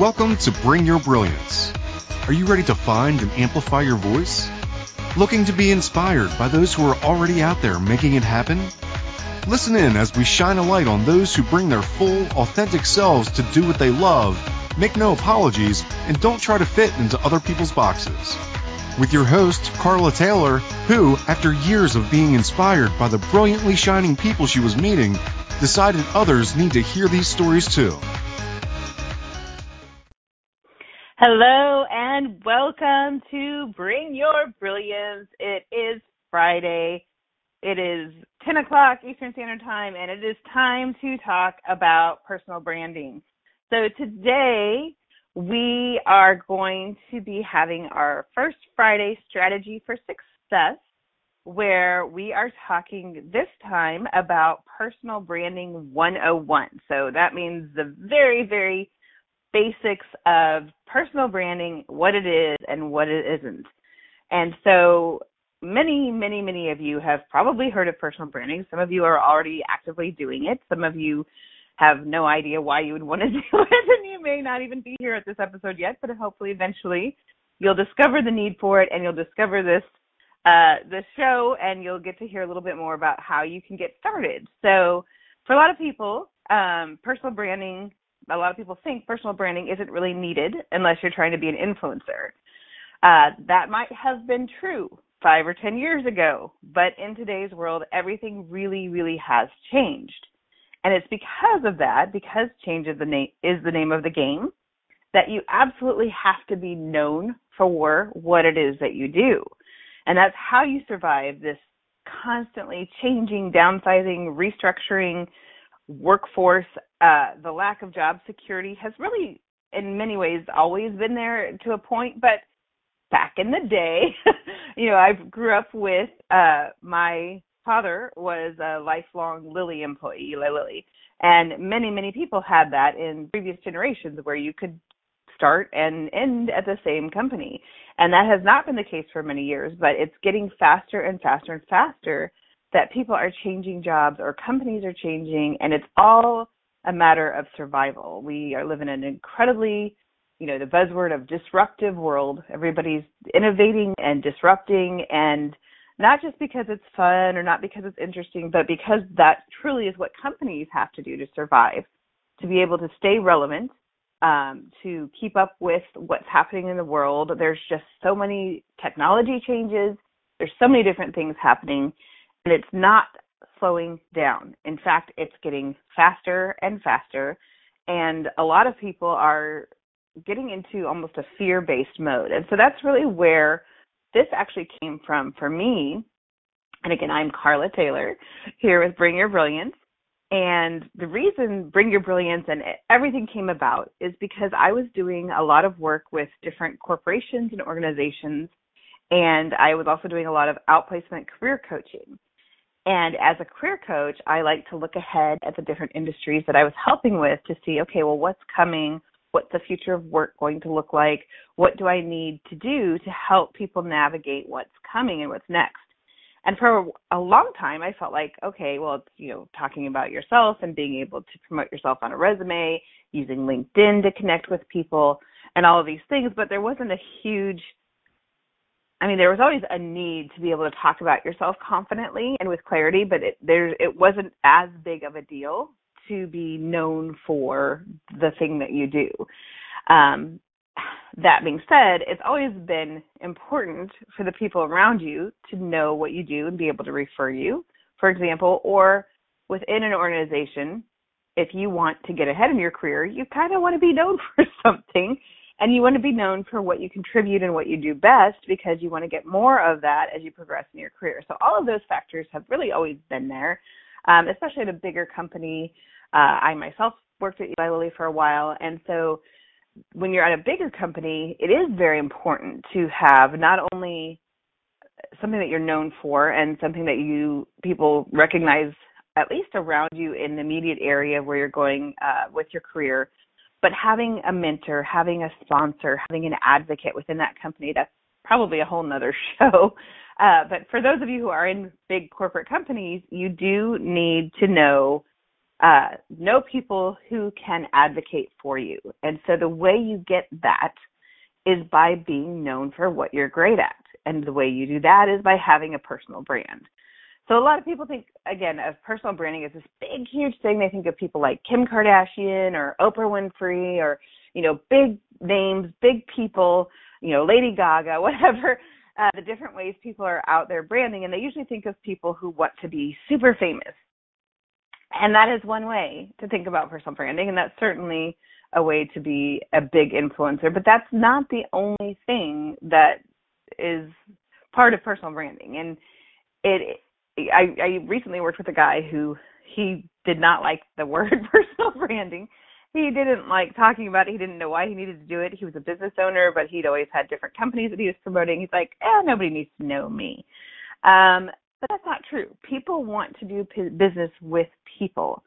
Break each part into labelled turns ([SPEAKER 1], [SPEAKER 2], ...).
[SPEAKER 1] Welcome to Bring Your Brilliance. Are you ready to find and amplify your voice? Looking to be inspired by those who are already out there making it happen? Listen in as we shine a light on those who bring their full, authentic selves to do what they love, make no apologies, and don't try to fit into other people's boxes. With your host, Carla Taylor, who, after years of being inspired by the brilliantly shining people she was meeting, decided others need to hear these stories too.
[SPEAKER 2] Hello and welcome to Bring Your Brilliance. It is Friday. It is 10 o'clock Eastern Standard Time and it is time to talk about personal branding. So today we are going to be having our first Friday strategy for success where we are talking this time about personal branding 101. So that means the very, very basics of personal branding, what it is and what it isn't. And so many, many, many of you have probably heard of personal branding. Some of you are already actively doing it. Some of you have no idea why you would want to do it and you may not even be here at this episode yet, but hopefully eventually you'll discover the need for it and you'll discover this uh this show and you'll get to hear a little bit more about how you can get started. So for a lot of people, um, personal branding a lot of people think personal branding isn't really needed unless you're trying to be an influencer. Uh, that might have been true five or ten years ago, but in today's world, everything really, really has changed. And it's because of that, because change is the name is the name of the game, that you absolutely have to be known for what it is that you do. And that's how you survive this constantly changing, downsizing, restructuring, workforce, uh, the lack of job security has really, in many ways, always been there to a point. But back in the day, you know, I grew up with uh, my father was a lifelong Lilly employee, Lilly, and many, many people had that in previous generations where you could start and end at the same company. And that has not been the case for many years, but it's getting faster and faster and faster that people are changing jobs or companies are changing and it's all a matter of survival. We are living in an incredibly, you know, the buzzword of disruptive world. Everybody's innovating and disrupting and not just because it's fun or not because it's interesting, but because that truly is what companies have to do to survive, to be able to stay relevant, um, to keep up with what's happening in the world. There's just so many technology changes. There's so many different things happening and it's not slowing down. In fact, it's getting faster and faster, and a lot of people are getting into almost a fear based mode. And so that's really where this actually came from for me. And again, I'm Carla Taylor here with Bring Your Brilliance. And the reason Bring Your Brilliance and everything came about is because I was doing a lot of work with different corporations and organizations. And I was also doing a lot of outplacement career coaching. And as a career coach, I like to look ahead at the different industries that I was helping with to see, okay, well, what's coming? What's the future of work going to look like? What do I need to do to help people navigate what's coming and what's next? And for a long time, I felt like, okay, well, it's, you know, talking about yourself and being able to promote yourself on a resume, using LinkedIn to connect with people and all of these things, but there wasn't a huge I mean, there was always a need to be able to talk about yourself confidently and with clarity, but it, there it wasn't as big of a deal to be known for the thing that you do. Um, that being said, it's always been important for the people around you to know what you do and be able to refer you, for example, or within an organization, if you want to get ahead in your career, you kind of want to be known for something and you want to be known for what you contribute and what you do best because you want to get more of that as you progress in your career. So all of those factors have really always been there, um, especially at a bigger company. Uh, I myself worked at Eli Lilly for a while, and so when you're at a bigger company, it is very important to have not only something that you're known for and something that you people recognize at least around you in the immediate area where you're going uh, with your career, but having a mentor, having a sponsor, having an advocate within that company, that's probably a whole nother show. Uh, but for those of you who are in big corporate companies, you do need to know uh, know people who can advocate for you. And so the way you get that is by being known for what you're great at. And the way you do that is by having a personal brand. So a lot of people think again of personal branding as this big huge thing. They think of people like Kim Kardashian or Oprah Winfrey or you know big names, big people, you know Lady Gaga, whatever. Uh, the different ways people are out there branding, and they usually think of people who want to be super famous. And that is one way to think about personal branding, and that's certainly a way to be a big influencer. But that's not the only thing that is part of personal branding. And it I, I recently worked with a guy who he did not like the word personal branding. He didn't like talking about it. He didn't know why he needed to do it. He was a business owner, but he'd always had different companies that he was promoting. He's like, eh, nobody needs to know me. Um, but that's not true. People want to do p- business with people.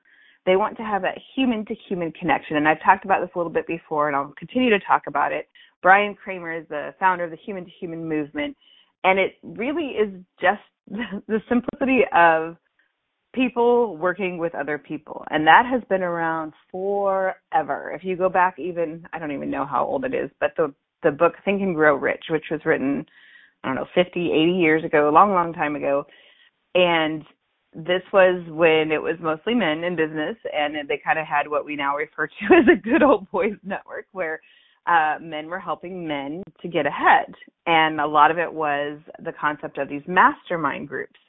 [SPEAKER 2] They want to have that human to human connection. And I've talked about this a little bit before, and I'll continue to talk about it. Bryan Kramer is the founder of the human to human movement. And it really is just the simplicity of people working with other people. And that has been around forever. If you go back even i don't even know how old it is but the the book think and grow rich which was written i don't know 50 80 years ago a long long time ago. And this was when it was mostly men in business and they kind of had what we now refer to as a good old boys network where uh, men were helping men to get ahead. And a lot of it was the concept of these mastermind groups,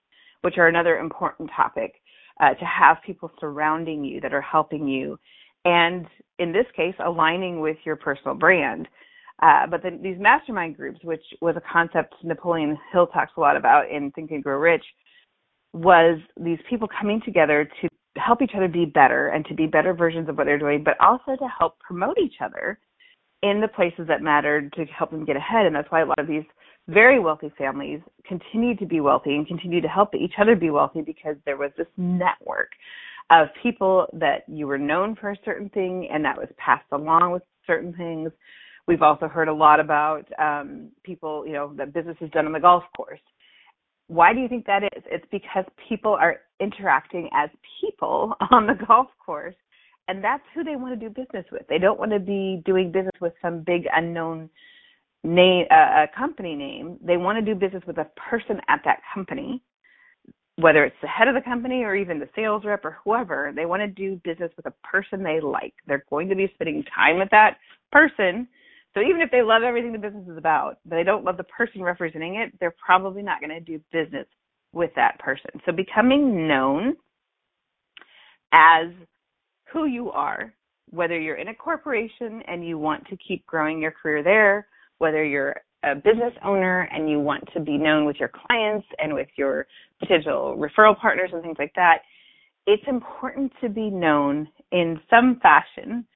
[SPEAKER 2] which are another important topic uh, to have people surrounding you that are helping you. And in this case, aligning with your personal brand. Uh, but these mastermind groups, which was a concept Napoleon Hill talks a lot about in Think and Grow Rich, was these people coming together to help each other be better and to be better versions of what they're doing, but also to help promote each other in the places that mattered to help them get ahead. And that's why a lot of these very wealthy families continue to be wealthy and continue to help each other be wealthy because there was this network of people that you were known for a certain thing and that was passed along with certain things. We've also heard a lot about um, people, you know, that business is done on the golf course. Why do you think that is? It's because people are interacting as people on the golf course and that's who they want to do business with. They don't want to be doing business with some big unknown name, uh, company name. They want to do business with a person at that company, whether it's the head of the company or even the sales rep or whoever. They want to do business with a person they like. They're going to be spending time with that person. So even if they love everything the business is about, but they don't love the person representing it, they're probably not going to do business with that person. So becoming known as who you are, whether you're in a corporation and you want to keep growing your career there, whether you're a business owner and you want to be known with your clients and with your potential referral partners and things like that, it's important to be known in some fashion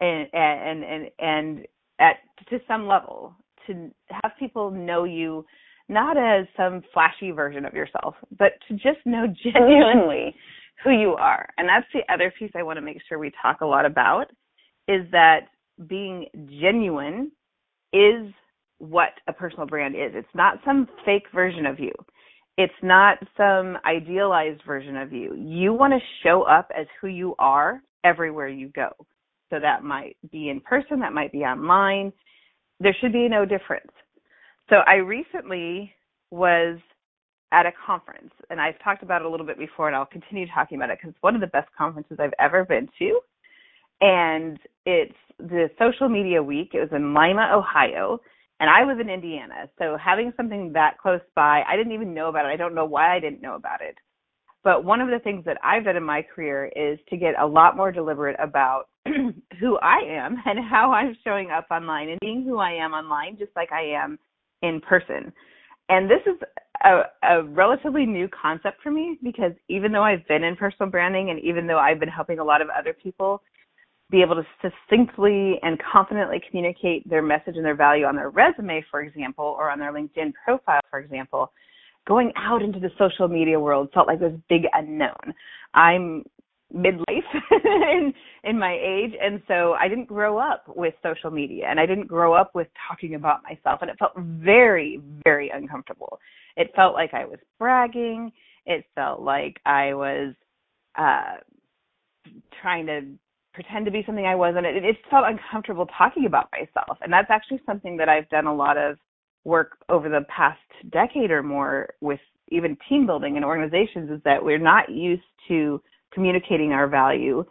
[SPEAKER 2] and and and, and at to some level to have people know you not as some flashy version of yourself, but to just know genuinely who you are. And that's the other piece I want to make sure we talk a lot about is that being genuine is what a personal brand is. It's not some fake version of you. It's not some idealized version of you. You want to show up as who you are everywhere you go. So that might be in person, that might be online. There should be no difference. So I recently was at a conference, and I've talked about it a little bit before, and I'll continue talking about it because it's one of the best conferences I've ever been to. And it's the Social Media Week. It was in Lima, Ohio, and I was in Indiana. So having something that close by, I didn't even know about it. I don't know why I didn't know about it. But one of the things that I've done in my career is to get a lot more deliberate about who I am and how I'm showing up online and being who I am online, just like I am in person. And this is a, a relatively new concept for me because even though I've been in personal branding and even though I've been helping a lot of other people be able to succinctly and confidently communicate their message and their value on their resume, for example, or on their LinkedIn profile, for example, going out into the social media world felt like this big unknown. I'm midlife in in my age and so I didn't grow up with social media and I didn't grow up with talking about myself and it felt very very uncomfortable. It felt like I was bragging. It felt like I was uh trying to pretend to be something I wasn't. It, it felt uncomfortable talking about myself. And that's actually something that I've done a lot of work over the past decade or more with even team building and organizations is that we're not used to communicating our value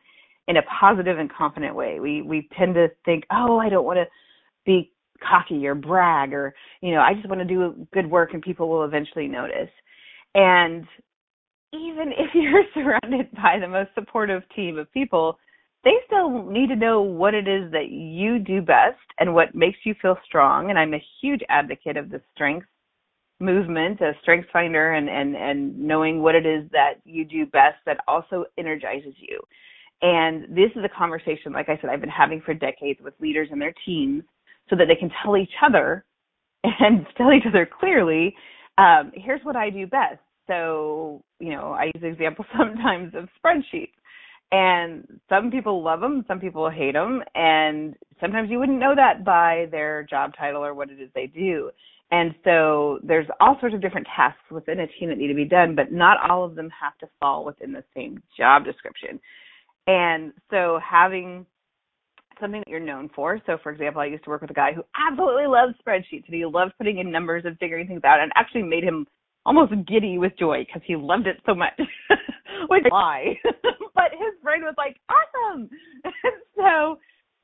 [SPEAKER 2] in a positive and confident way. We we tend to think, "Oh, I don't want to be cocky or brag or, you know, I just want to do good work and people will eventually notice." And even if you're surrounded by the most supportive team of people, they still need to know what it is that you do best and what makes you feel strong. And I'm a huge advocate of the strength movement, a strength finder and, and, and knowing what it is that you do best that also energizes you. And this is a conversation, like I said, I've been having for decades with leaders and their teams so that they can tell each other and tell each other clearly, um, here's what I do best. So, you know, I use the example sometimes of spreadsheets and some people love them, some people hate them, and sometimes you wouldn't know that by their job title or what it is they do. And so there's all sorts of different tasks within a team that need to be done, but not all of them have to fall within the same job description. And so having something that you're known for. So for example, I used to work with a guy who absolutely loved spreadsheets and he loved putting in numbers and figuring things out and actually made him almost giddy with joy because he loved it so much. Which lie. but his brain was like, awesome. So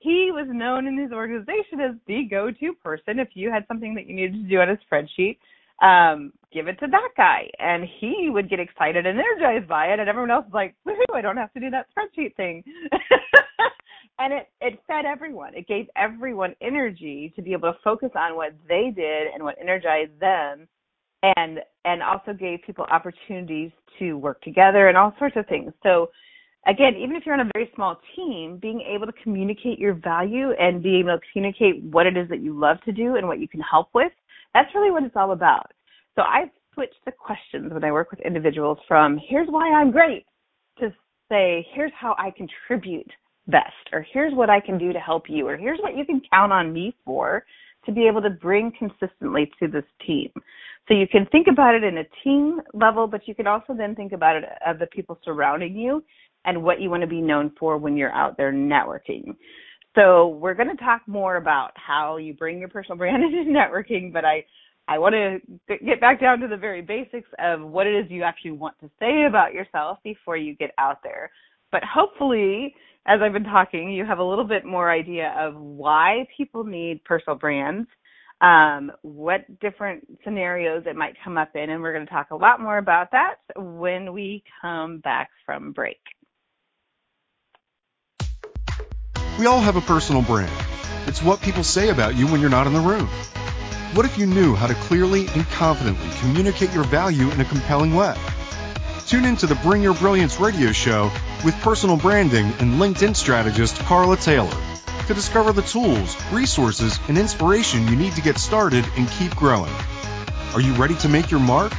[SPEAKER 2] he was known in his organization as the go-to person. If you had something that you needed to do on a spreadsheet, um, give it to that guy. And he would get excited and energized by it. And everyone else was like, woohoo, I don't have to do that spreadsheet thing. and it, it fed everyone. It gave everyone energy to be able to focus on what they did and what energized them and and also gave people opportunities to work together and all sorts of things. So again, even if you're on a very small team, being able to communicate your value and being able to communicate what it is that you love to do and what you can help with, that's really what it's all about. So I've switched the questions when I work with individuals from here's why I'm great to say here's how I contribute best or here's what I can do to help you or here's what you can count on me for to be able to bring consistently to this team. So you can think about it in a team level, but you can also then think about it of the people surrounding you and what you want to be known for when you're out there networking. So we're going to talk more about how you bring your personal brand into networking, but I I want to get back down to the very basics of what it is you actually want to say about yourself before you get out there. But hopefully, as I've been talking, you have a little bit more idea of why people need personal brands um, what different scenarios it might come up in, and we're going to talk a lot more about that when we come back from break.
[SPEAKER 1] We all have a personal brand. It's what people say about you when you're not in the room. What if you knew how to clearly and confidently communicate your value in a compelling way? Tune in to the Bring Your Brilliance radio show with personal branding and LinkedIn strategist Carla Taylor to discover the tools, resources, and inspiration you need to get started and keep growing. Are you ready to make your mark?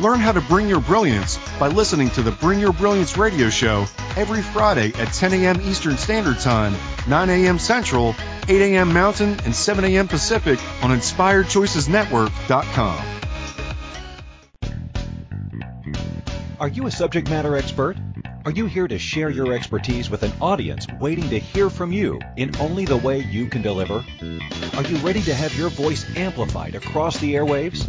[SPEAKER 1] Learn how to bring your brilliance by listening to the Bring Your Brilliance radio show every Friday at 10 a.m. Eastern Standard Time, 9 a.m. Central, 8 a.m. Mountain, and 7 a.m. Pacific on InspiredChoicesNetwork.com.
[SPEAKER 3] Are you a subject matter expert? Are you here to share your expertise with an audience waiting to hear from you in only the way you can deliver? Are you ready to have your voice amplified across the airwaves?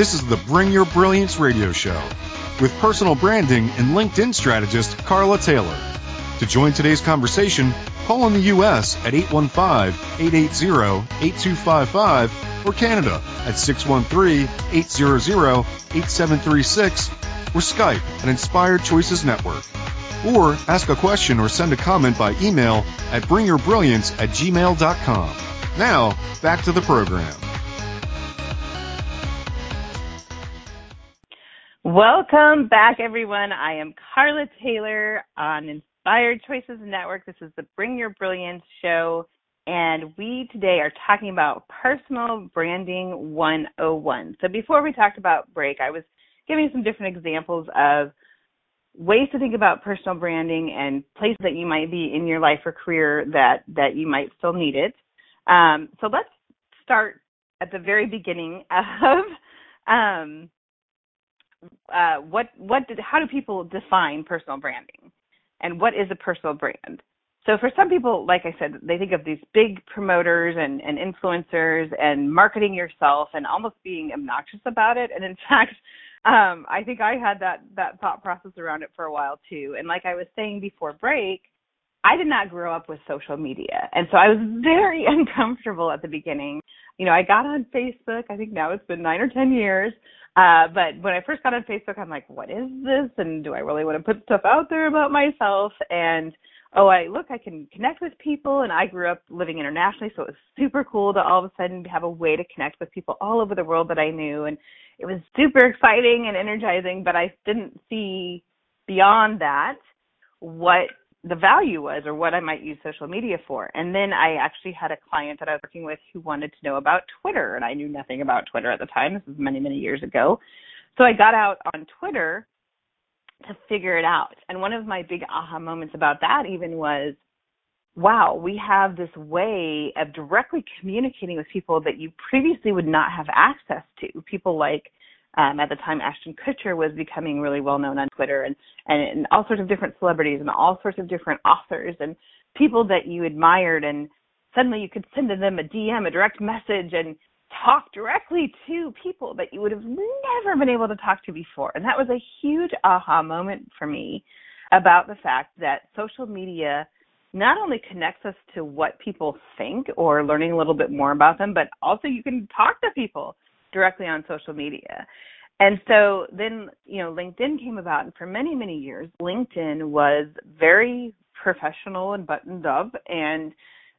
[SPEAKER 1] This is the Bring Your Brilliance radio show with personal branding and LinkedIn strategist Carla Taylor. To join today's conversation, call in the U.S. at 815-880-8255 or Canada at 613-800-8736 or Skype at Inspired Choices Network. Or ask a question or send a comment by email at bringyourbrilliance at gmail.com. Now, back to the program.
[SPEAKER 2] Welcome back, everyone. I am Carla Taylor on Inspired Choices Network. This is the Bring Your Brilliance show, and we today are talking about personal branding 101. So, before we talked about break, I was giving some different examples of ways to think about personal branding and places that you might be in your life or career that that you might still need it. Um, so, let's start at the very beginning of. Um, uh, what what did how do people define personal branding, and what is a personal brand? So for some people, like I said, they think of these big promoters and, and influencers and marketing yourself and almost being obnoxious about it. And in fact, um, I think I had that that thought process around it for a while too. And like I was saying before break, I did not grow up with social media, and so I was very uncomfortable at the beginning. You know, I got on Facebook. I think now it's been nine or ten years. Uh, but when I first got on Facebook, I'm like, what is this? And do I really want to put stuff out there about myself? And oh, I look, I can connect with people. And I grew up living internationally, so it was super cool to all of a sudden have a way to connect with people all over the world that I knew. And it was super exciting and energizing, but I didn't see beyond that what the value was or what I might use social media for. And then I actually had a client that I was working with who wanted to know about Twitter, and I knew nothing about Twitter at the time. This was many, many years ago. So I got out on Twitter to figure it out. And one of my big aha moments about that even was wow, we have this way of directly communicating with people that you previously would not have access to. People like um, at the time Ashton Kutcher was becoming really well known on Twitter and, and, and all sorts of different celebrities and all sorts of different authors and people that you admired and suddenly you could send them a DM, a direct message and talk directly to people that you would have never been able to talk to before. And that was a huge aha moment for me about the fact that social media not only connects us to what people think or learning a little bit more about them, but also you can talk to people directly on social media. And so then, you know, LinkedIn came about, and for many, many years, LinkedIn was very professional and buttoned up and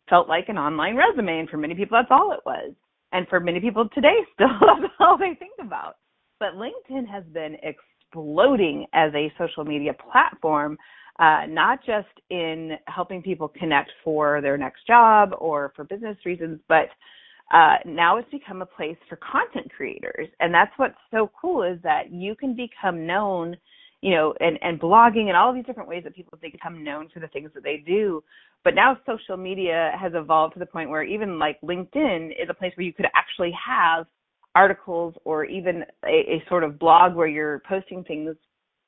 [SPEAKER 2] felt like an online resume. And for many people, that's all it was. And for many people today, still that's all they think about. But LinkedIn has been exploding as a social media platform, uh, not just in helping people connect for their next job or for business reasons, but uh, now it's become a place for content creators. And that's what's so cool is that you can become known, you know, and, and blogging and all these different ways that people become known for the things that they do. But now social media has evolved to the point where even like LinkedIn is a place where you could actually have articles or even a, a sort of blog where you're posting things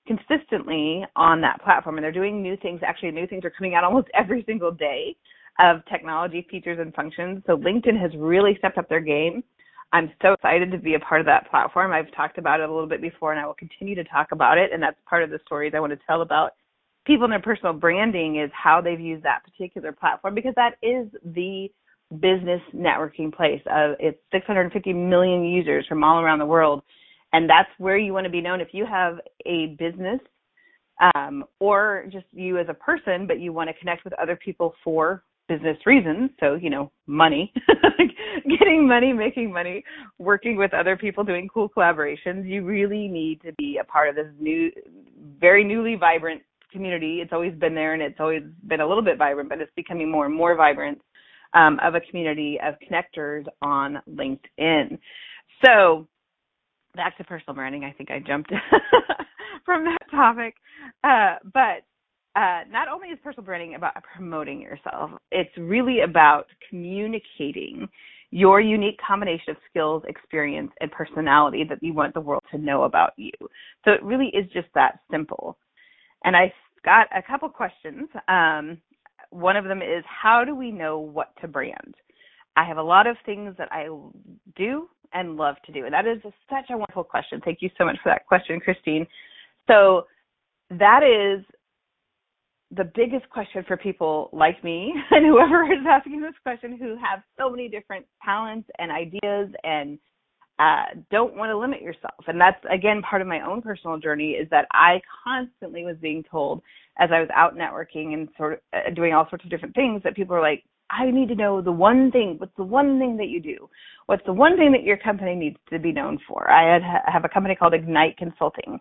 [SPEAKER 2] consistently on that platform and they're doing new things actually new things are coming out almost every single day of technology features and functions. So LinkedIn has really stepped up their game. I'm so excited to be a part of that platform. I've talked about it a little bit before and I will continue to talk about it. And that's part of the stories I want to tell about people in their personal branding is how they've used that particular platform because that is the business networking place. Uh, it's 650 million users from all around the world. And that's where you want to be known. If you have a business um, or just you as a person, but you want to connect with other people for business reasons. So, you know, money, getting money, making money, working with other people, doing cool collaborations. You really need to be a part of this new, very newly vibrant community. It's always been there and it's always been a little bit vibrant, but it's becoming more and more vibrant um, of a community of connectors on LinkedIn. So, back to personal branding. I think I jumped from that topic. Uh, but uh, not only is personal branding about promoting yourself, it's really about communicating your unique combination of skills, experience, and personality that you want the world to know about you. So it really is just that simple. And I got a couple questions. Um, one of them is how do we know what to brand? I have a lot of things that I do and love to do. And that is such a wonderful question. Thank you so much for that question, Christine. So that is the biggest question for people like me and whoever is asking this question who have so many different talents and ideas and uh, don't want to limit yourself. And that's again part of my own personal journey is that I constantly was being told as I was out networking and sort of uh, doing all sorts of different things that people are like, I need to know the one thing. What's the one thing that you do? What's the one thing that your company needs to be known for? I had have a company called Ignite Consulting,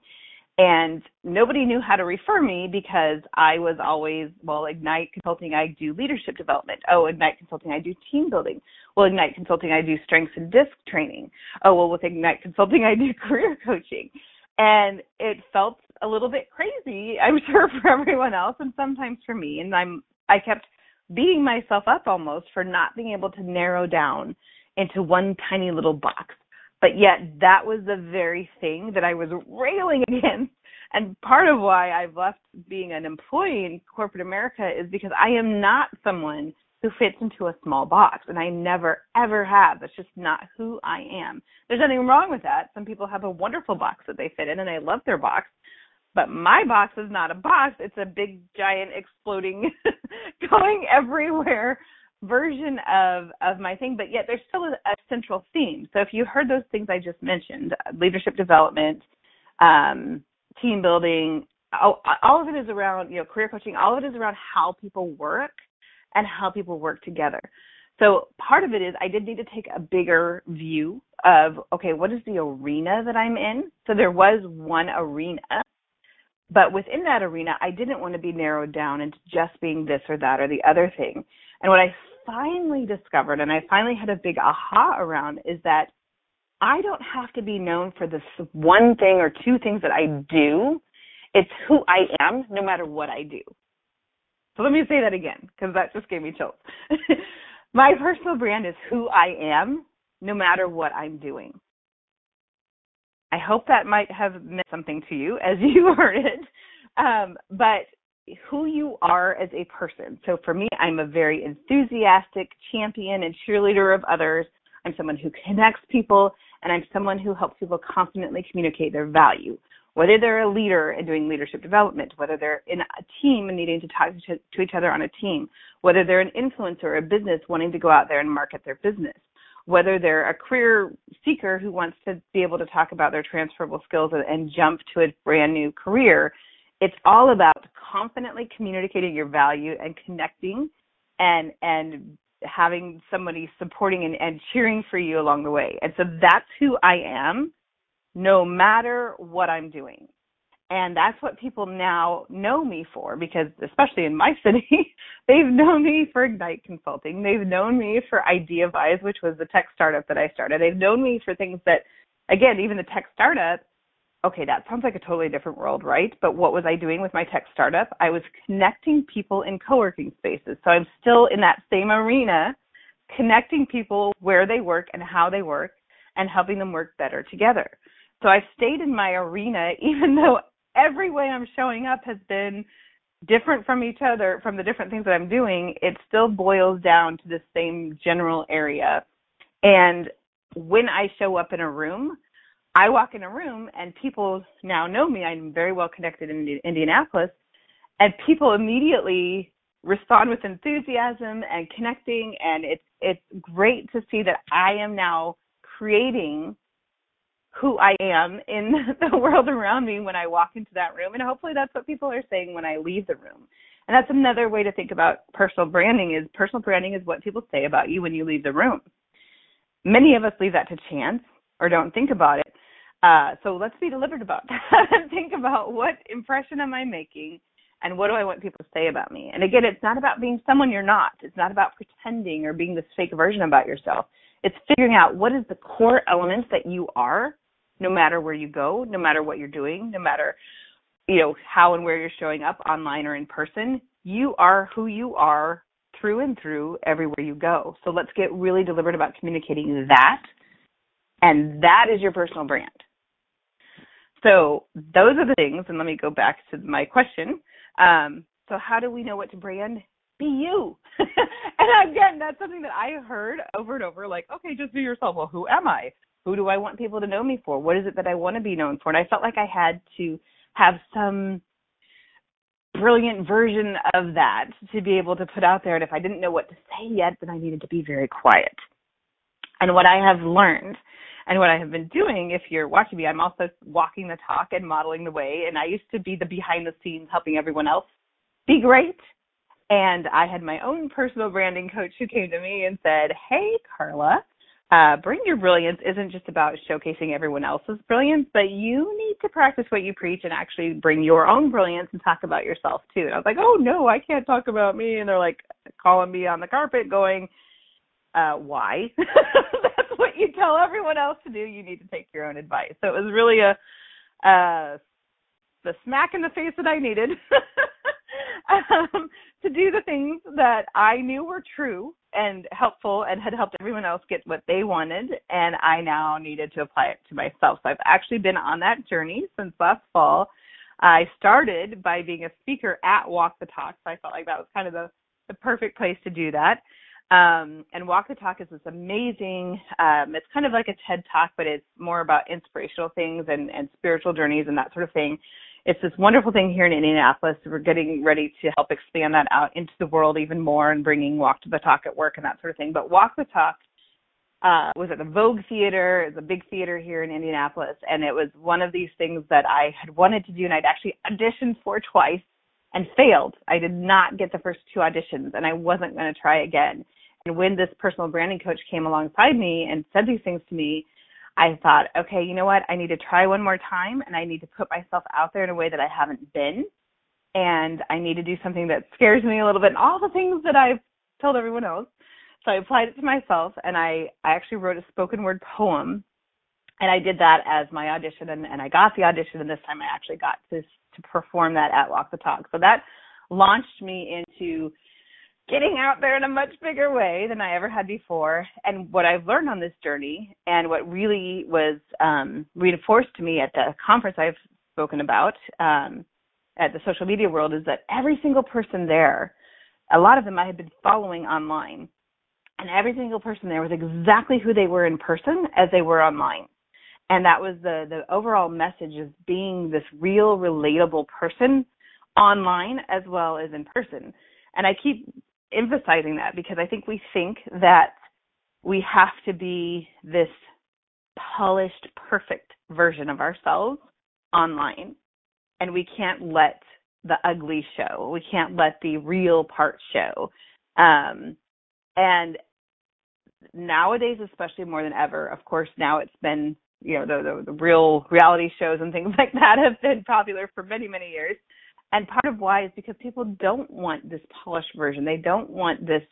[SPEAKER 2] and nobody knew how to refer me because I was always, well, Ignite Consulting, I do leadership development. Oh, Ignite Consulting, I do team building. Well, Ignite Consulting, I do strengths and DISC training. Oh, well, with Ignite Consulting, I do career coaching. And it felt a little bit crazy, I'm sure, for everyone else and sometimes for me. And I'm, I kept beating myself up almost for not being able to narrow down into one tiny little box. But yet that was the very thing that I was railing against. And part of why I've left being an employee in corporate America is because I am not someone who fits into a small box and I never ever have. That's just not who I am. There's nothing wrong with that. Some people have a wonderful box that they fit in and they love their box. But my box is not a box, it's a big giant exploding going everywhere version of of my thing but yet there's still a, a, central theme. So if you heard those things i just mentioned leadership development um, team building all, all of it is around you know career coaching all of it is around how people work and how people work together. So part of it is i did need to take a bigger view of okay what is the arena that i'm in? So there was one arena but within that arena i didn't want to be narrowed down into just being this or that or the other thing. And what i finally discovered and I finally had a big aha around is that I don't have to be known for this one thing or two things that I do. It's who I am no matter what I do. So let me say that again because that just gave me chills. My personal brand is who I am no matter what I'm doing. I hope that might have meant something to you as you heard it. Um, but who you are as a person. So for me, I'm a very enthusiastic champion and cheerleader of others. I'm someone who connects people and I'm someone who helps people confidently communicate their value. Whether they're a leader and doing leadership development, whether they're in a team and needing to talk to each other on a team, whether they're an influencer or a business wanting to go out there and market their business, whether they're a career seeker who wants to be able to talk about their transferable skills and, and jump to a brand new career it's all about confidently communicating your value and connecting and and having somebody supporting and, and cheering for you along the way. And so that's who I am no matter what I'm doing. And that's what people now know me for because especially in my city, they've known me for Ignite Consulting. They've known me for Ideavise, which was the tech startup that I started. They've known me for things that again, even the tech startup okay, that sounds like a totally different world, right? But what was I doing with my tech startup? I was connecting people in co working spaces. So I'm still in that same arena, connecting people where they work and how they work and helping them work better together. So I've stayed in my arena, even though every way I'm showing up has been different from each other, from the different things that I'm doing, it still boils down to the same general area. And when I show up in a room, I walk in a room and people now know me. I'm very well connected in Indianapolis, and people immediately respond with enthusiasm and connecting. And it's it's great to see that I am now creating who I am in the world around me when I walk into that room. And hopefully that's what people are saying when I leave the room. And that's another way to think about personal branding is personal branding is what people say about you when you leave the room. Many of us leave that to chance or don't think about it. Uh, so let's be deliberate about that think about what impression am I making and what do I want people to say about me. And again, it's not about being someone you're not. It's not about pretending or being this fake version about yourself. It's figuring out what is the core elements that you are, no matter where you go, no matter what you're doing, no matter you know how and where you're showing up online or in person. You are who you are through and through everywhere you go. So let's get really deliberate about communicating that. And that is your personal brand. So those are the things, and let me go back to my question. Um, so how do we know what to brand? Be you. and again, that's something that I heard over and over, like, okay, just be yourself. Well, who am I? Who do I want people to know me for? What is it that I want to be known for? And I felt like I had to have some brilliant version of that to be able to put out there. And if I didn't know what to say yet, then I needed to be very quiet. And what I have learned And what I have been doing, if you're watching me, I'm also walking the talk and modeling the way. And I used to be the behind the scenes helping everyone else be great. And I had my own personal branding coach who came to me and said, Hey, Carla, uh, Bring Your Brilliance isn't just about showcasing everyone else's brilliance, but you need to practice what you preach and actually bring your own brilliance and talk about yourself too. And I was like, oh no, I can't talk about me. And they're like calling me on the carpet going, uh, why? That's what you tell everyone else to do. You need to take your own advice. So it was really a, uh, the smack in the face that I needed um, to do the things that I knew were true and helpful and had helped everyone else get what they wanted. And I now needed to apply it to myself. So I've actually been on that journey since last fall. I started by being a speaker at Walk the Talk. So I felt like that was kind of the, the perfect place to do that. Um, and Walk the Talk is this amazing, um, it's kind of like a TED Talk, but it's more about inspirational things and, and spiritual journeys and that sort of thing it's this wonderful thing here in Indianapolis. We're getting ready to help expand that out into the world even more and bringing Walk to the Talk at work and that sort of thing. But Walk the Talk uh, was at the Vogue Theater. It's a big theater here in Indianapolis, and it was one of these things that I had wanted to do, and I'd actually auditioned for twice and failed. I did not get the first two auditions, and I wasn't going to try again. And when this personal branding coach came alongside me and said these things to me, I thought, okay, you know what? I need to try one more time and I need to put myself out there in a way that I haven't been. And I need to do something that scares me a little bit and all the things that I've told everyone else. So I applied it to myself and I, I actually wrote a spoken word poem and I did that as my audition and, and I got the audition and this time I actually got to to perform that at Walk the Talk. So that launched me into getting out there in a much bigger way than I ever had before. And what I've learned on this journey and what really was um, reinforced to me at the conference I've spoken about um, at the social media world is that every single person there, a lot of them I had been following online. And every single person there was exactly who they were in person as they were online. And that was the the overall message of being this real, relatable person online as well as in person. And I keep emphasizing that because I think we think that we have to be this polished, perfect version of ourselves online. And we can't let the ugly show. We can't let the real part show. Um, and nowadays, especially more than ever, of course, now it's been, you know, the, the, the real reality shows and things like that have been popular for many, many years. And part of why is because people don't want this polished version. They don't want this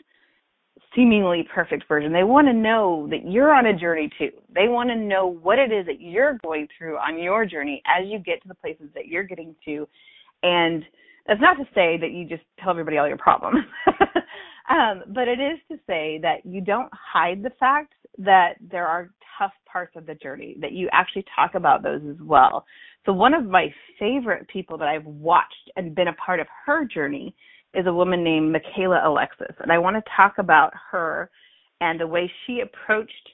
[SPEAKER 2] seemingly perfect version. They want to know that you're on a journey too. They want to know what it is that you're going through on your journey as you get to the places that you're getting to. And that's not to say that you just tell everybody all your problems. um, but it is to say that you don't hide the fact that there are tough parts of the journey, that you actually talk about those as well. So one of my favorite people that I've watched and been a part of her journey is a woman named Michaela Alexis. And I want to talk about her and the way she approached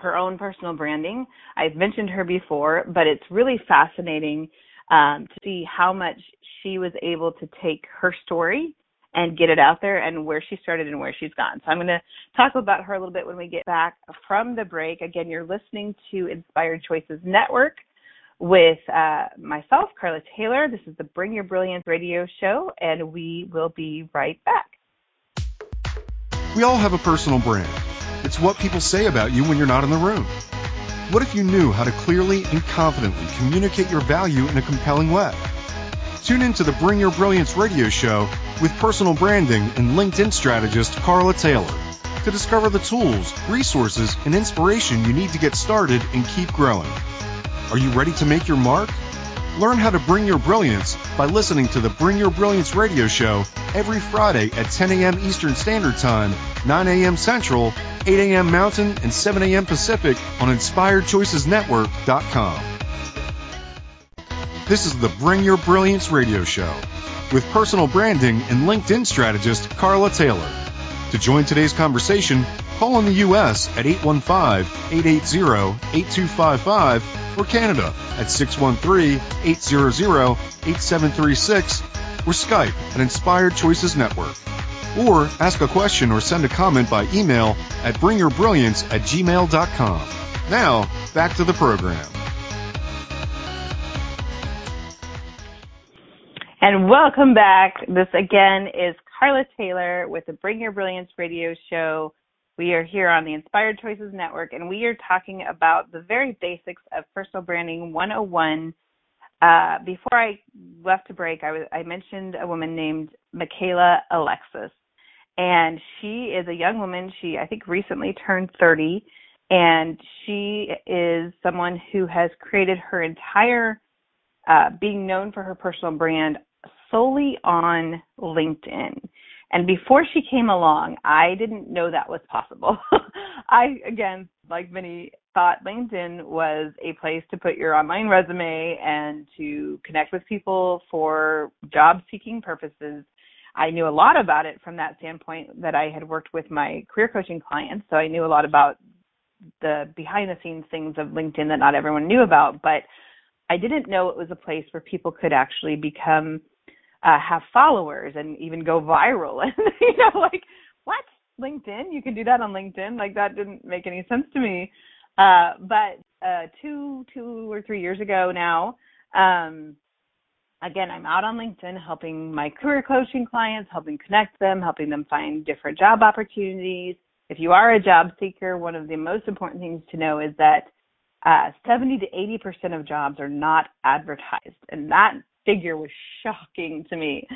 [SPEAKER 2] her own personal branding. I've mentioned her before, but it's really fascinating um, to see how much she was able to take her story and get it out there and where she started and where she's gone. So I'm going to talk about her a little bit when we get back from the break. Again, you're listening to Inspired Choices Network with uh, myself, Carla Taylor. This is the Bring Your Brilliance radio show, and we will be right back.
[SPEAKER 1] We all have a personal brand. It's what people say about you when you're not in the room. What if you knew how to clearly and confidently communicate your value in a compelling way? Tune in to the Bring Your Brilliance radio show with personal branding and LinkedIn strategist Carla Taylor to discover the tools, resources, and inspiration you need to get started and keep growing. Are you ready to make your mark? Learn how to bring your brilliance by listening to the Bring Your Brilliance radio show every Friday at 10 a.m. Eastern Standard Time, 9 a.m. Central, 8 a.m. Mountain, and 7 a.m. Pacific on InspiredChoicesNetwork.com. This is the Bring Your Brilliance radio show with personal branding and LinkedIn strategist Carla Taylor. To join today's conversation, call in the U.S. at 815-880-8255 or Canada at 613-800-8736 or Skype at Inspired Choices Network. Or ask a question or send a comment by email at bringyourbrilliance at gmail.com. Now, back to the program.
[SPEAKER 2] And welcome back. This again is Carla Taylor with the Bring Your Brilliance radio show. We are here on the Inspired Choices Network and we are talking about the very basics of personal branding 101. Uh, before I left to break, I, mentioned a woman named Michaela Alexis. And she is a young woman. She, I think, recently turned 30. And she is someone who has created her entire uh, being known for her personal brand solely on LinkedIn. And before she came along, I didn't know that was possible. I, again, like many, thought LinkedIn was a place to put your online resume and to connect with people for job seeking purposes. I knew a lot about it from that standpoint that I had worked with my career coaching clients. So I knew a lot about the behind the scenes things of LinkedIn that not everyone knew about. But I didn't know it was a place where people could actually become uh, have followers and even go viral. And you know, like what LinkedIn? You can do that on LinkedIn. Like that didn't make any sense to me. Uh, but uh, two, two or three years ago now, um, again, I'm out on LinkedIn helping my career coaching clients, helping connect them, helping them find different job opportunities. If you are a job seeker, one of the most important things to know is that uh, 70 to 80 percent of jobs are not advertised, and that figure was shocking to me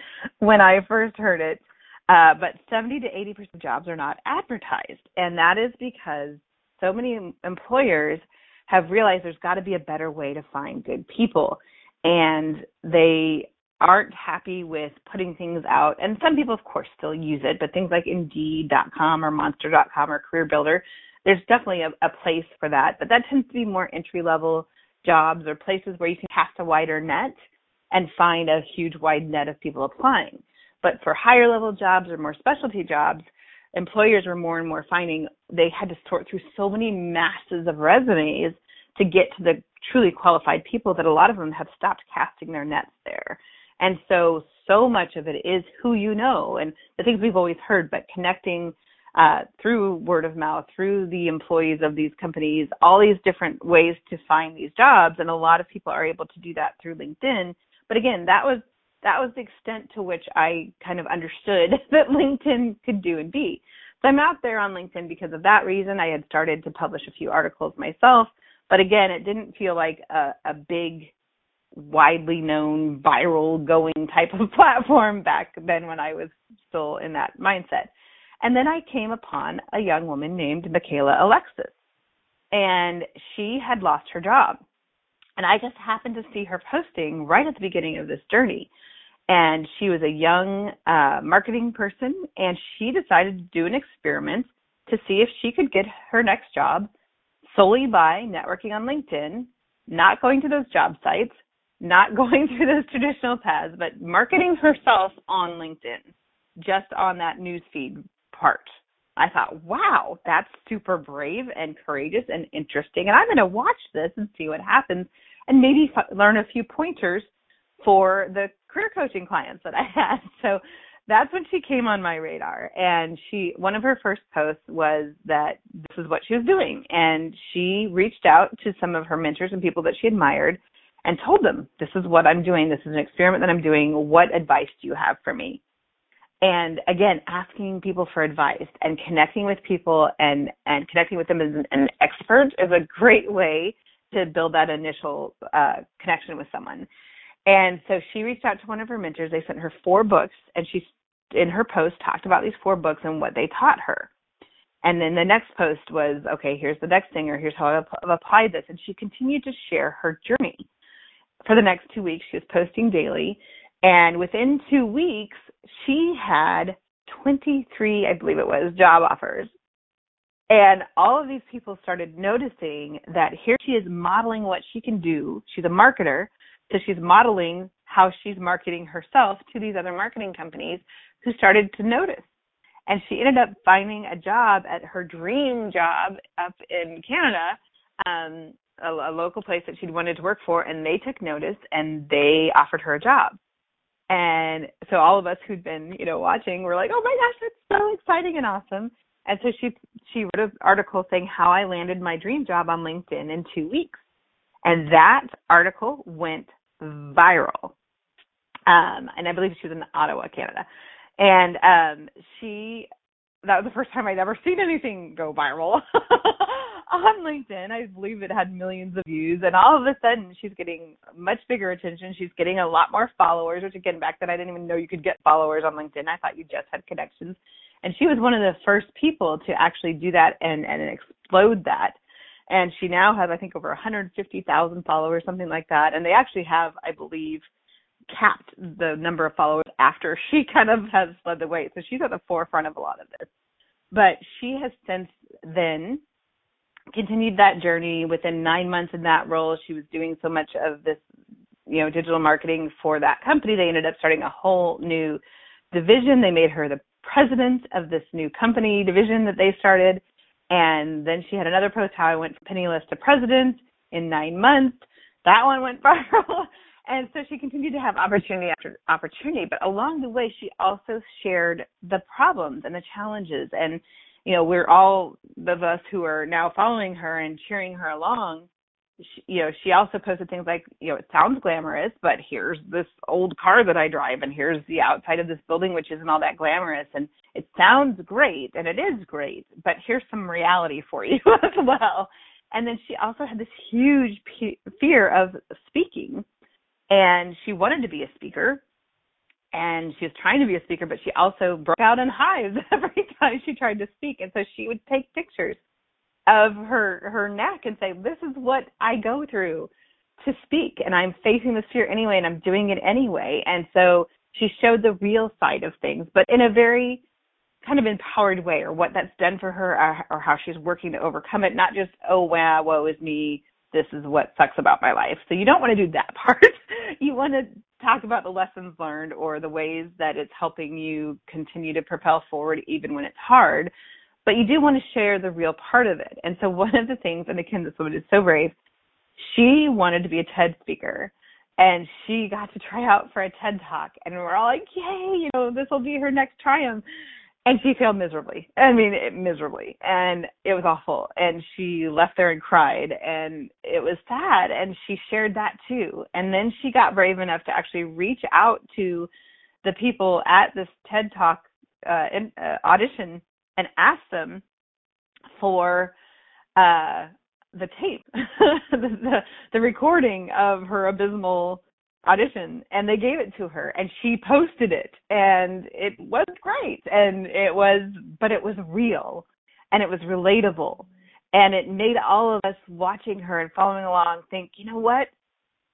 [SPEAKER 2] when I first heard it. Uh, but 70 to 80 percent of jobs are not advertised, and that is because so many employers have realized there's got to be a better way to find good people, and they aren't happy with putting things out. And some people, of course, still use it, but things like Indeed.com or Monster.com or Career Builder, there's definitely a, a place for that. But that tends to be more entry level jobs or places where you can cast a wider net and find a huge wide net of people applying. But for higher level jobs or more specialty jobs, employers were more and more finding they had to sort through so many masses of resumes to get to the truly qualified people that a lot of them have stopped casting their nets there. And so, so much of it is who you know and the things we've always heard, but connecting uh, through word of mouth, through the employees of these companies, all these different ways to find these jobs. And a lot of people are able to do that through LinkedIn but again, that was that was the extent to which I kind of understood that LinkedIn could do and be. So I'm out there on LinkedIn because of that reason. I had started to publish a few articles myself, but again, it didn't feel like a, a big, widely known, viral going type of platform back then when I was still in that mindset. And then I came upon a young woman named Michaela Alexis, and she had lost her job. And I just happened to see her posting right at the beginning of this journey. And she was a young uh, marketing person, and she decided to do an experiment to see if she could get her next job solely by networking on LinkedIn, not going to those job sites, not going through those traditional paths, but marketing herself on LinkedIn, just on that newsfeed part. I thought, wow, that's super brave and courageous and interesting. And I'm going to watch this and see what happens and maybe f- learn a few pointers for the career coaching clients that I had. So that's when she came on my radar. And she, one of her first posts was that this is what she was doing. And she reached out to some of her mentors and people that she admired and told them, this is what I'm doing. This is an experiment that I'm doing. What advice do you have for me? And again asking people for advice and connecting with people and and connecting with them as an, an expert is a great way to build that initial uh, connection with someone. And so she reached out to one of her mentors. They sent her four books and she in her post talked about these four books and what they taught her. And then the next post was okay here's the next thing or here's how i've applied this and she continued to share her journey. For the next two weeks she was posting daily and within two weeks, she had 23, I believe it was, job offers. And all of these people started noticing that here she is modeling what she can do. She's a marketer, so she's modeling how she's marketing herself to these other marketing companies who started to notice. And she ended up finding a job at her dream job up in Canada, um, a, a local place that she'd wanted to work for, and they took notice and they offered her a job. And so all of us who'd been, you know, watching were like, oh my gosh, that's so exciting and awesome. And so she she wrote an article saying how I landed my dream job on LinkedIn in two weeks. And that article went viral. Um, and I believe she was in Ottawa, Canada. And um, she that was the first time I'd ever seen anything go viral on LinkedIn. I believe it had millions of views, and all of a sudden, she's getting much bigger attention. She's getting a lot more followers, which again, back then I didn't even know you could get followers on LinkedIn. I thought you just had connections, and she was one of the first people to actually do that and and explode that. And she now has, I think, over 150,000 followers, something like that. And they actually have, I believe, capped the number of followers after she kind of has led the way. So she's at the forefront of a lot of this. But she has since then continued that journey. Within nine months in that role, she was doing so much of this, you know, digital marketing for that company. They ended up starting a whole new division. They made her the president of this new company division that they started. And then she had another post how I went from penniless to president in nine months. That one went viral. And so she continued to have opportunity after opportunity, but along the way, she also shared the problems and the challenges. And, you know, we're all of us who are now following her and cheering her along. She, you know, she also posted things like, you know, it sounds glamorous, but here's this old car that I drive, and here's the outside of this building, which isn't all that glamorous. And it sounds great, and it is great, but here's some reality for you as well. And then she also had this huge p- fear of speaking and she wanted to be a speaker and she was trying to be a speaker but she also broke out in hives every time she tried to speak. And so she would take pictures of her her neck and say this is what i go through to speak and i'm facing this fear anyway and i'm doing it anyway. And so she showed the real side of things but in a very kind of empowered way or what that's done for her or, or how she's working to overcome it not just oh wow woe is me this is what sucks about my life. So you don't want to do that part. you want to talk about the lessons learned or the ways that it's helping you continue to propel forward even when it's hard. But you do want to share the real part of it. And so one of the things, and again, this woman is so brave, she wanted to be a TED speaker and she got to try out for a TED talk and we're all like, yay, you know, this will be her next triumph and she failed miserably. I mean, it, miserably, and it was awful. And she left there and cried, and it was sad. And she shared that too. And then she got brave enough to actually reach out to the people at this TED Talk uh, in, uh, audition and ask them for uh, the tape, the, the the recording of her abysmal audition and they gave it to her and she posted it and it was great and it was but it was real and it was relatable and it made all of us watching her and following along think you know what?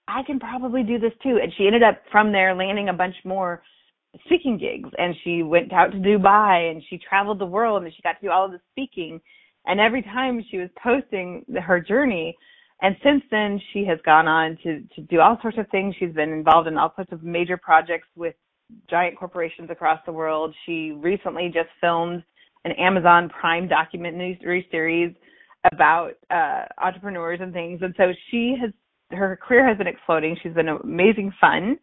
[SPEAKER 2] I can probably do this too and she ended up from there landing a bunch more speaking gigs and she went out to Dubai and she traveled the world and she got to do all of the speaking and every time she was posting her journey and since then, she has gone on to, to do all sorts of things. She's been involved in all sorts of major projects with giant corporations across the world. She recently just filmed an Amazon Prime documentary series about uh, entrepreneurs and things. And so she has, her career has been exploding. She's been amazing fun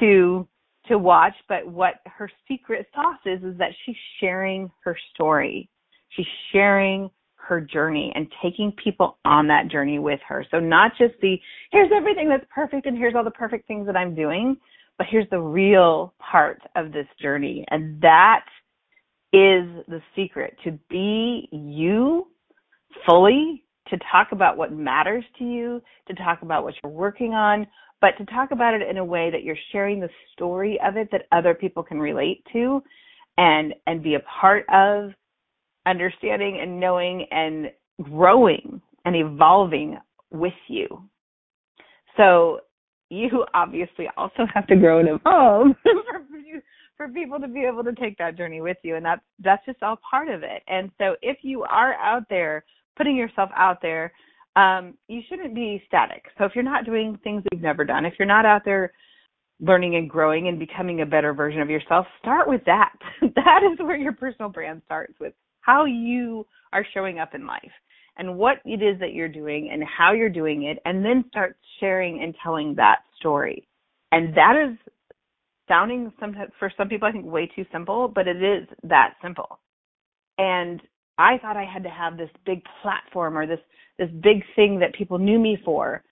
[SPEAKER 2] to to watch. But what her secret sauce is is that she's sharing her story. She's sharing her journey and taking people on that journey with her. So not just the here's everything that's perfect and here's all the perfect things that I'm doing, but here's the real part of this journey. And that is the secret to be you fully, to talk about what matters to you, to talk about what you're working on, but to talk about it in a way that you're sharing the story of it that other people can relate to and and be a part of understanding and knowing and growing and evolving with you. So you obviously also have to grow and evolve for you, for people to be able to take that journey with you and that's that's just all part of it. And so if you are out there putting yourself out there, um, you shouldn't be static. So if you're not doing things you've never done, if you're not out there learning and growing and becoming a better version of yourself, start with that. that is where your personal brand starts with how you are showing up in life and what it is that you're doing and how you're doing it, and then start sharing and telling that story. And that is sounding sometimes for some people I think way too simple, but it is that simple. and I thought I had to have this big platform or this this big thing that people knew me for.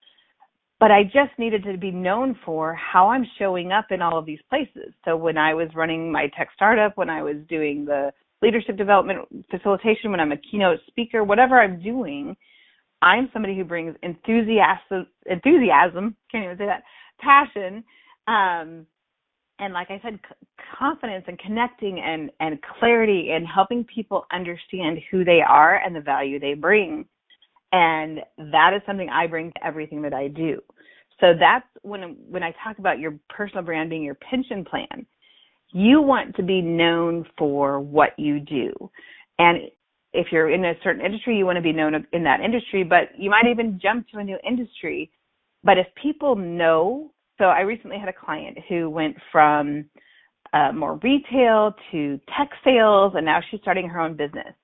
[SPEAKER 2] But I just needed to be known for how I'm showing up in all of these places. So when I was running my tech startup, when I was doing the leadership development facilitation, when I'm a keynote speaker, whatever I'm doing, I'm somebody who brings enthusiasm, enthusiasm, can't even say that, passion, um, and like I said, c- confidence and connecting and and clarity and helping people understand who they are and the value they bring. And that is something I bring to everything that I do. So that's when when I talk about your personal brand being your pension plan. You want to be known for what you do. And if you're in a certain industry, you want to be known in that industry, but you might even jump to a new industry. But if people know, so I recently had a client who went from uh, more retail to tech sales, and now she's starting her own business.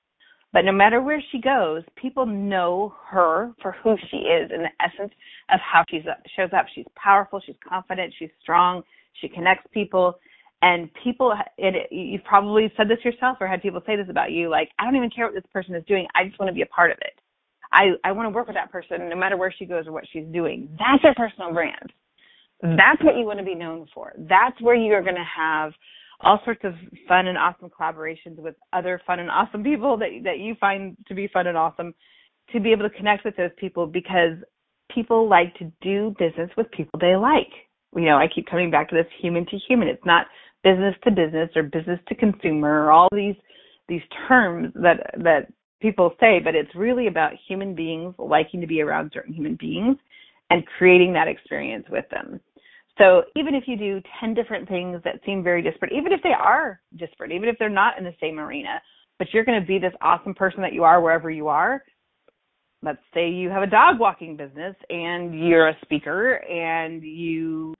[SPEAKER 2] But no matter where she goes, people know her for who she is in the essence of how she shows up. She's powerful, she's confident, she's strong, she connects people, and people it, you've probably said this yourself or had people say this about you like i don't even care what this person is doing. I just want to be a part of it. I i want to work with that person no matter where she goes or what she's doing. That's your personal brand. That's what you want to be known for. That's where you're going to have all sorts of fun and awesome collaborations with other fun and awesome people that that you find to be fun and awesome to be able to connect with those people because people like to do business with people they like. You know, I keep coming back to this human to human. It's not business to business or business to consumer or all these these terms that that people say, but it's really about human beings liking to be around certain human beings and creating that experience with them. So even if you do 10 different things that seem very disparate, even if they are disparate, even if they're not in the same arena, but you're going to be this awesome person that you are wherever you are. Let's say you have a dog walking business and you're a speaker and you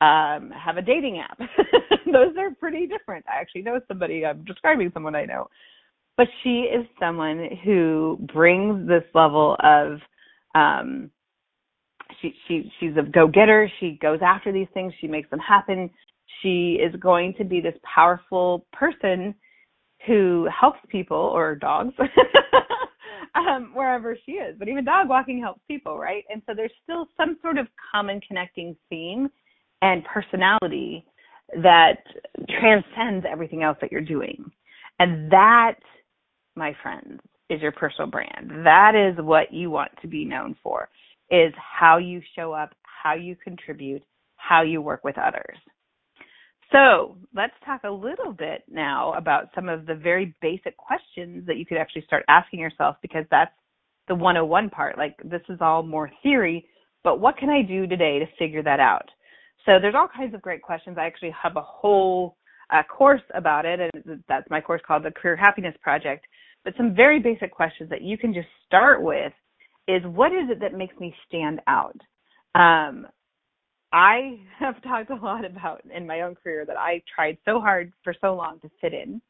[SPEAKER 2] um, have a dating app. Those are pretty different. I actually know somebody, I'm describing someone I know. But she is someone who brings this level of um she she she's a go-getter, she goes after these things, she makes them happen. She is going to be this powerful person who helps people or dogs um, wherever she is. But even dog walking helps people, right? And so there's still some sort of common connecting theme and personality that transcends everything else that you're doing. And that, my friends, is your personal brand. That is what you want to be known for, is how you show up, how you contribute, how you work with others. So let's talk a little bit now about some of the very basic questions that you could actually start asking yourself because that's the 101 part. Like this is all more theory, but what can I do today to figure that out? So there's all kinds of great questions. I actually have a whole uh, course about it, and that's my course called the Career Happiness Project. But some very basic questions that you can just start with is what is it that makes me stand out? Um, I have talked a lot about in my own career that I tried so hard for so long to fit in.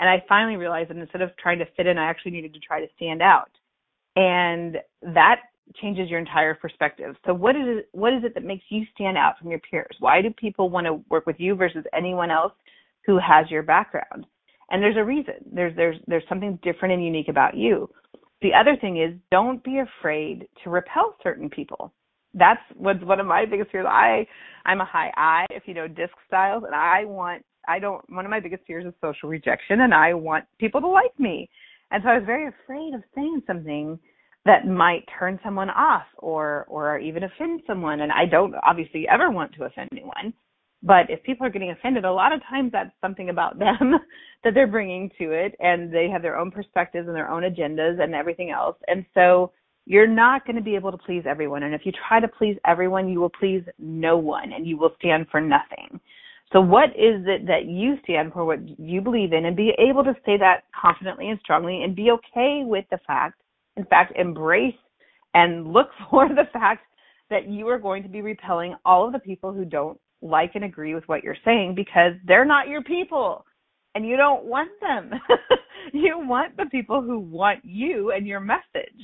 [SPEAKER 2] And I finally realized that instead of trying to fit in, I actually needed to try to stand out. And that changes your entire perspective. So what is it, what is it that makes you stand out from your peers? Why do people want to work with you versus anyone else who has your background? And there's a reason. There's there's there's something different and unique about you. The other thing is don't be afraid to repel certain people. That's what's one of my biggest fears. I I'm a high I, if you know DISC styles, and I want I don't one of my biggest fears is social rejection and I want people to like me. And so I was very afraid of saying something that might turn someone off or or even offend someone. And I don't obviously ever want to offend anyone but if people are getting offended a lot of times that's something about them that they're bringing to it and they have their own perspectives and their own agendas and everything else. And so you're not going to be able to please everyone. And if you try to please everyone you will please no one and you will stand for nothing. So what is it that you stand for what you believe in and be able to say that confidently and strongly and be okay with the fact in fact, embrace and look for the fact that you are going to be repelling all of the people who don't like and agree with what you're saying because they're not your people and you don't want them. you want the people who want you and your message.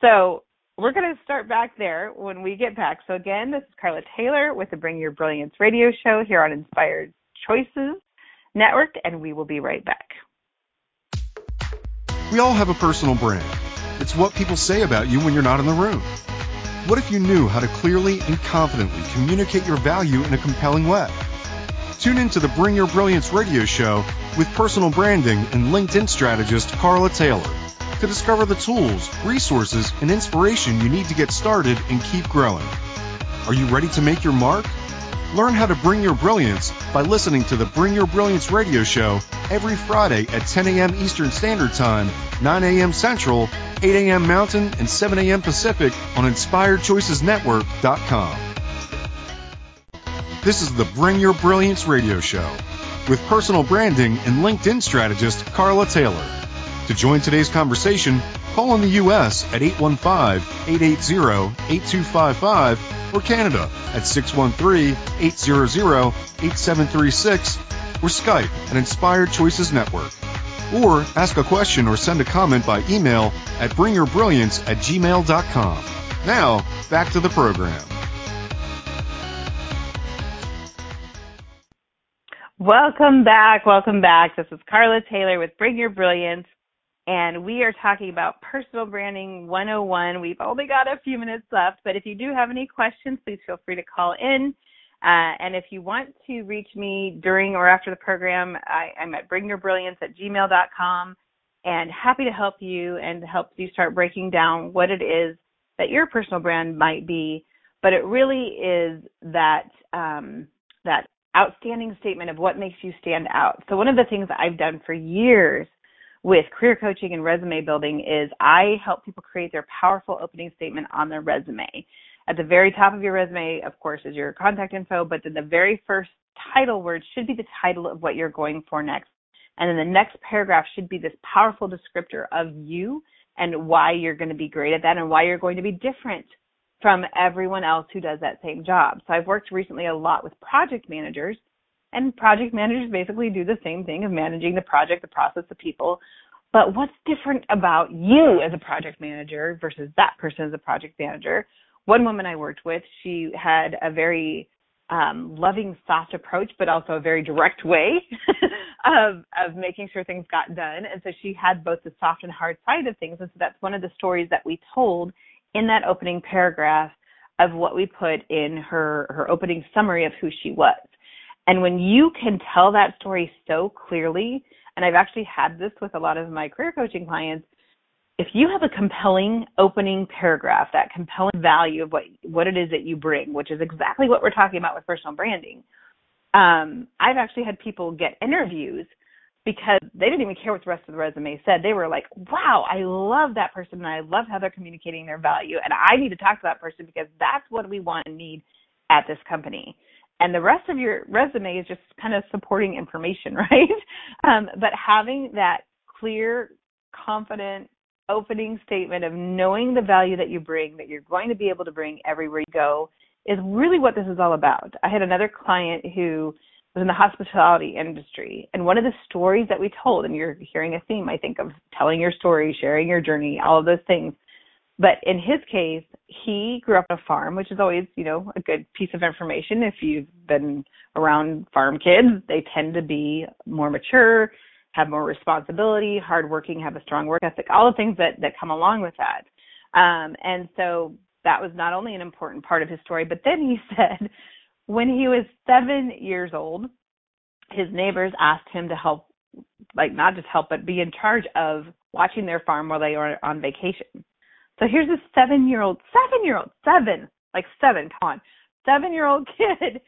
[SPEAKER 2] So we're going to start back there when we get back. So again, this is Carla Taylor with the Bring Your Brilliance radio show here on Inspired Choices Network, and we will be right back.
[SPEAKER 1] We all have a personal brand. It's what people say about you when you're not in the room. What if you knew how to clearly and confidently communicate your value in a compelling way? Tune in to the Bring Your Brilliance radio show with personal branding and LinkedIn strategist Carla Taylor to discover the tools, resources, and inspiration you need to get started and keep growing. Are you ready to make your mark? Learn how to bring your brilliance by listening to the Bring Your Brilliance radio show every Friday at 10 a.m. Eastern Standard Time, 9 a.m. Central, 8 a.m. Mountain, and 7 a.m. Pacific on InspiredChoicesNetwork.com. This is the Bring Your Brilliance radio show with personal branding and LinkedIn strategist Carla Taylor. To join today's conversation, call in the U.S. at 815-880-8255 or Canada at 613-800-8736 or Skype at Inspired Choices Network. Or ask a question or send a comment by email at bringyourbrilliance at gmail.com. Now, back to the program.
[SPEAKER 2] Welcome back. Welcome back. This is Carla Taylor with Bring Your Brilliance, and we are talking about personal branding 101. We've only got a few minutes left, but if you do have any questions, please feel free to call in. Uh, and if you want to reach me during or after the program, I, I'm at bringyourbrilliance at gmail.com and happy to help you and help you start breaking down what it is that your personal brand might be. But it really is that um, that outstanding statement of what makes you stand out. So one of the things I've done for years with career coaching and resume building is I help people create their powerful opening statement on their resume. At the very top of your resume, of course, is your contact info, but then the very first title word should be the title of what you're going for next. And then the next paragraph should be this powerful descriptor of you and why you're going to be great at that and why you're going to be different from everyone else who does that same job. So I've worked recently a lot with project managers, and project managers basically do the same thing of managing the project, the process, the people. But what's different about you as a project manager versus that person as a project manager? One woman I worked with, she had a very um, loving, soft approach, but also a very direct way of of making sure things got done. And so she had both the soft and hard side of things. And so that's one of the stories that we told in that opening paragraph of what we put in her her opening summary of who she was. And when you can tell that story so clearly, and I've actually had this with a lot of my career coaching clients, if you have a compelling opening paragraph, that compelling value of what what it is that you bring, which is exactly what we're talking about with personal branding, um, I've actually had people get interviews because they didn't even care what the rest of the resume said. They were like, wow, I love that person and I love how they're communicating their value. And I need to talk to that person because that's what we want and need at this company. And the rest of your resume is just kind of supporting information, right? Um, but having that clear, confident opening statement of knowing the value that you bring, that you're going to be able to bring everywhere you go, is really what this is all about. I had another client who was in the hospitality industry. And one of the stories that we told, and you're hearing a theme, I think, of telling your story, sharing your journey, all of those things. But in his case, he grew up on a farm, which is always, you know, a good piece of information. If you've been around farm kids, they tend to be more mature, have more responsibility, hardworking, have a strong work ethic, all the things that, that come along with that. Um, and so that was not only an important part of his story, but then he said, when he was seven years old, his neighbors asked him to help, like not just help, but be in charge of watching their farm while they were on vacation. So here's a seven year old, seven year old, seven, like seven, come on, seven year old kid,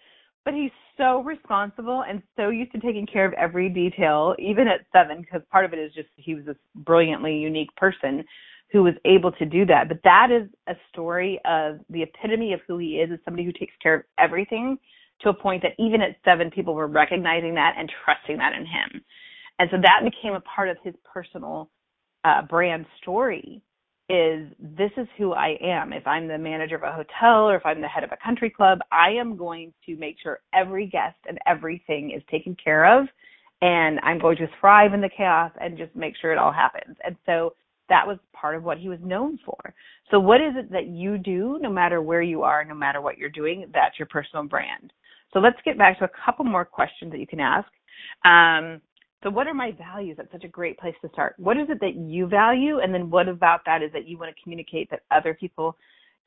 [SPEAKER 2] but he's so responsible and so used to taking care of every detail, even at seven, because part of it is just he was this brilliantly unique person who was able to do that. But that is a story of the epitome of who he is, as somebody who takes care of everything to a point that even at seven, people were recognizing that and trusting that in him. And so that became a part of his personal uh, brand story is this is who I am. If I'm the manager of a hotel or if I'm the head of a country club, I am going to make sure every guest and everything is taken care of and I'm going to thrive in the chaos and just make sure it all happens. And so that was part of what he was known for. So what is it that you do no matter where you are, no matter what you're doing? That's your personal brand. So let's get back to a couple more questions that you can ask. Um, So, what are my values? That's such a great place to start. What is it that you value? And then, what about that is that you want to communicate that other people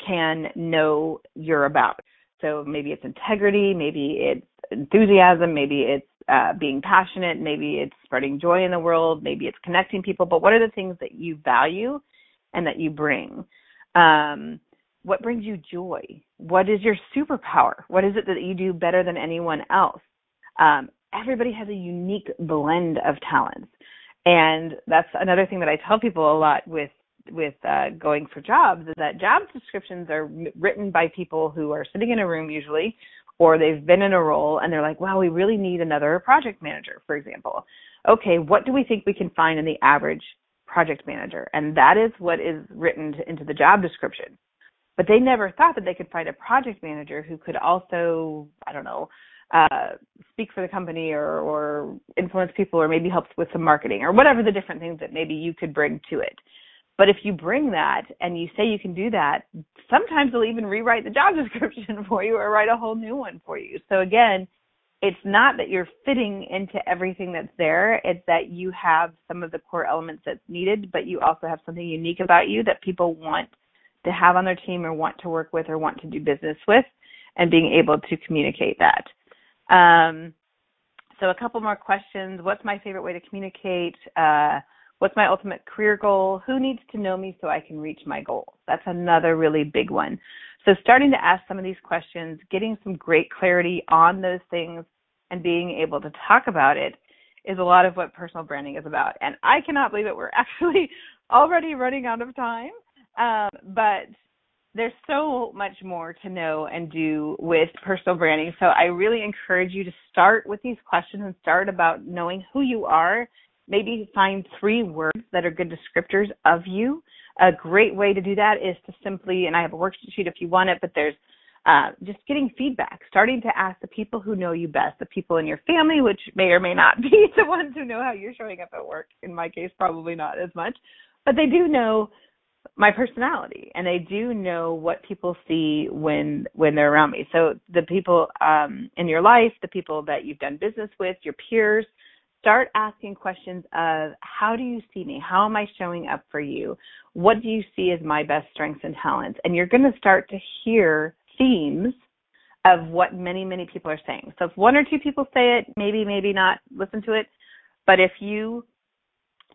[SPEAKER 2] can know you're about? So, maybe it's integrity, maybe it's enthusiasm, maybe it's uh, being passionate, maybe it's spreading joy in the world, maybe it's connecting people. But what are the things that you value and that you bring? Um, what brings you joy? What is your superpower? What is it that you do better than anyone else? Um, everybody has a unique blend of talents. And that's another thing that I tell people a lot with with uh, going for jobs is that job descriptions are written by people who are sitting in a room usually, or they've been in a role and they're like, wow, we really need another project manager, for example. Okay, what do we think we can find in the average project manager? And that is what is written into the job description. But they never thought that they could find a project manager who could also, I don't know, uh, speak for the company or, or influence people or maybe help with some marketing or whatever the different things that maybe you could bring to it. But if you bring that and you say you can do that, sometimes they'll even rewrite the job description for you or write a whole new one for you. So again, it's not that you're fitting into everything that's there. It's that you have some of the core elements that's needed, but you also have something unique about you that people want to have on their team or want to work with or want to do business with and being able to communicate that. Um, so a couple more questions. What's my favorite way to communicate? Uh, what's my ultimate career goal? Who needs to know me so I can reach my goals? That's another really big one. So starting to ask some of these questions, getting some great clarity on those things and being able to talk about it is a lot of what personal branding is about. And I cannot believe it. We're actually already running out of time. Um, but there's so much more to know and do with personal branding. So I really encourage you to start with these questions and start about knowing who you are. Maybe find three words that are good descriptors of you. A great way to do that is to simply, and I have a worksheet if you want it, but there's uh, just getting feedback, starting to ask the people who know you best, the people in your family, which may or may not be the ones who know how you're showing up at work. In my case, probably not as much, but they do know my personality and they do know what people see when when they're around me. So the people um in your life the people that you've done business with your peers start asking questions of how do you see me? How am i showing up for you? What do you see as my best strengths and talents? And you're going to start to hear themes of what many many people are saying. So if one or two people say it maybe maybe not listen to it but if you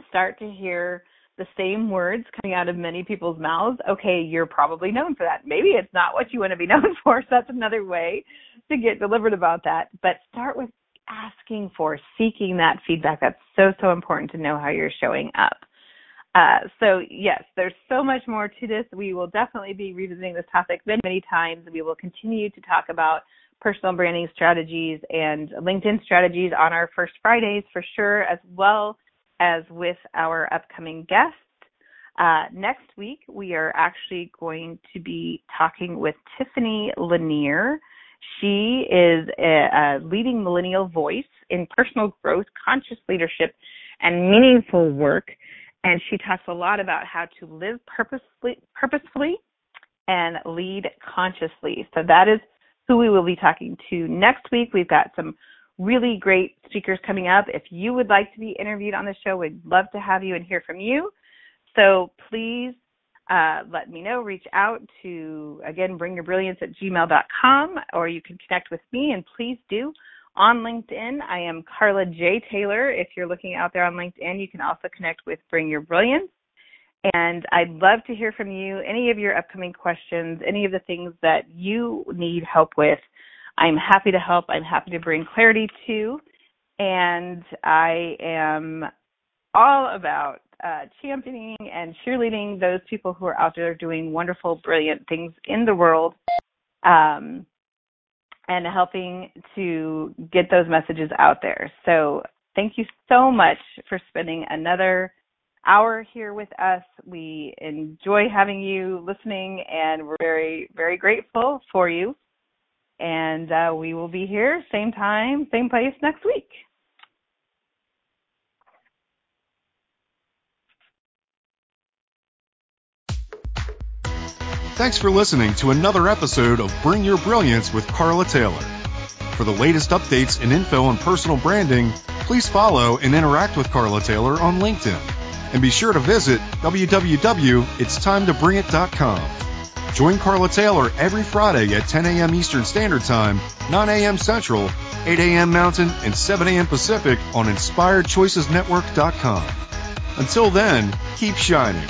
[SPEAKER 2] start to hear the same words coming out of many people's mouths, okay, you're probably known for that. Maybe it's not what you want to be known for, so that's another way to get delivered about that. But start with asking for, seeking that feedback. That's so, so important to know how you're showing up. Uh, so yes, there's so much more to this. We will definitely be revisiting this topic many, many times. We will continue to talk about personal branding strategies and LinkedIn strategies on our first Fridays for sure, as well as with our upcoming guest. Uh, next week, we are actually going to be talking with Tiffany Lanier. She is a, a leading millennial voice in personal growth, conscious leadership, and meaningful work. And she talks a lot about how to live purposefully, purposefully and lead consciously. So that is who we will be talking to next week. We've got some really great speakers coming up. If you would like to be interviewed on the show, we'd love to have you and hear from you. So please uh, let me know. Reach out to, again, bringyourbrilliance at gmail.com, or you can connect with me, and please do. On LinkedIn, I am Carla J. Taylor. If you're looking out there on LinkedIn, you can also connect with Bring Your Brilliance. And I'd love to hear from you, any of your upcoming questions, any of the things that you need help with I'm happy to help. I'm happy to bring clarity to. And I am all about uh, championing and cheerleading those people who are out there doing wonderful, brilliant things in the world um, and helping to get those messages out there. So, thank you so much for spending another hour here with us. We enjoy having you listening, and we're very, very grateful for you. And uh, we will be here, same time, same place next week.
[SPEAKER 1] Thanks for listening to another episode of Bring Your Brilliance with Carla Taylor. For the latest updates and info on personal branding, Please follow and interact with Carla Taylor on LinkedIn. And be sure to visit www.itstimetobringit.com. Join Carla Taylor every Friday at 10 a.m. Eastern Standard Time, 9 a.m. Central, 8 a.m. Mountain, and 7 a.m. Pacific on InspiredChoicesNetwork.com. Until then, keep shining.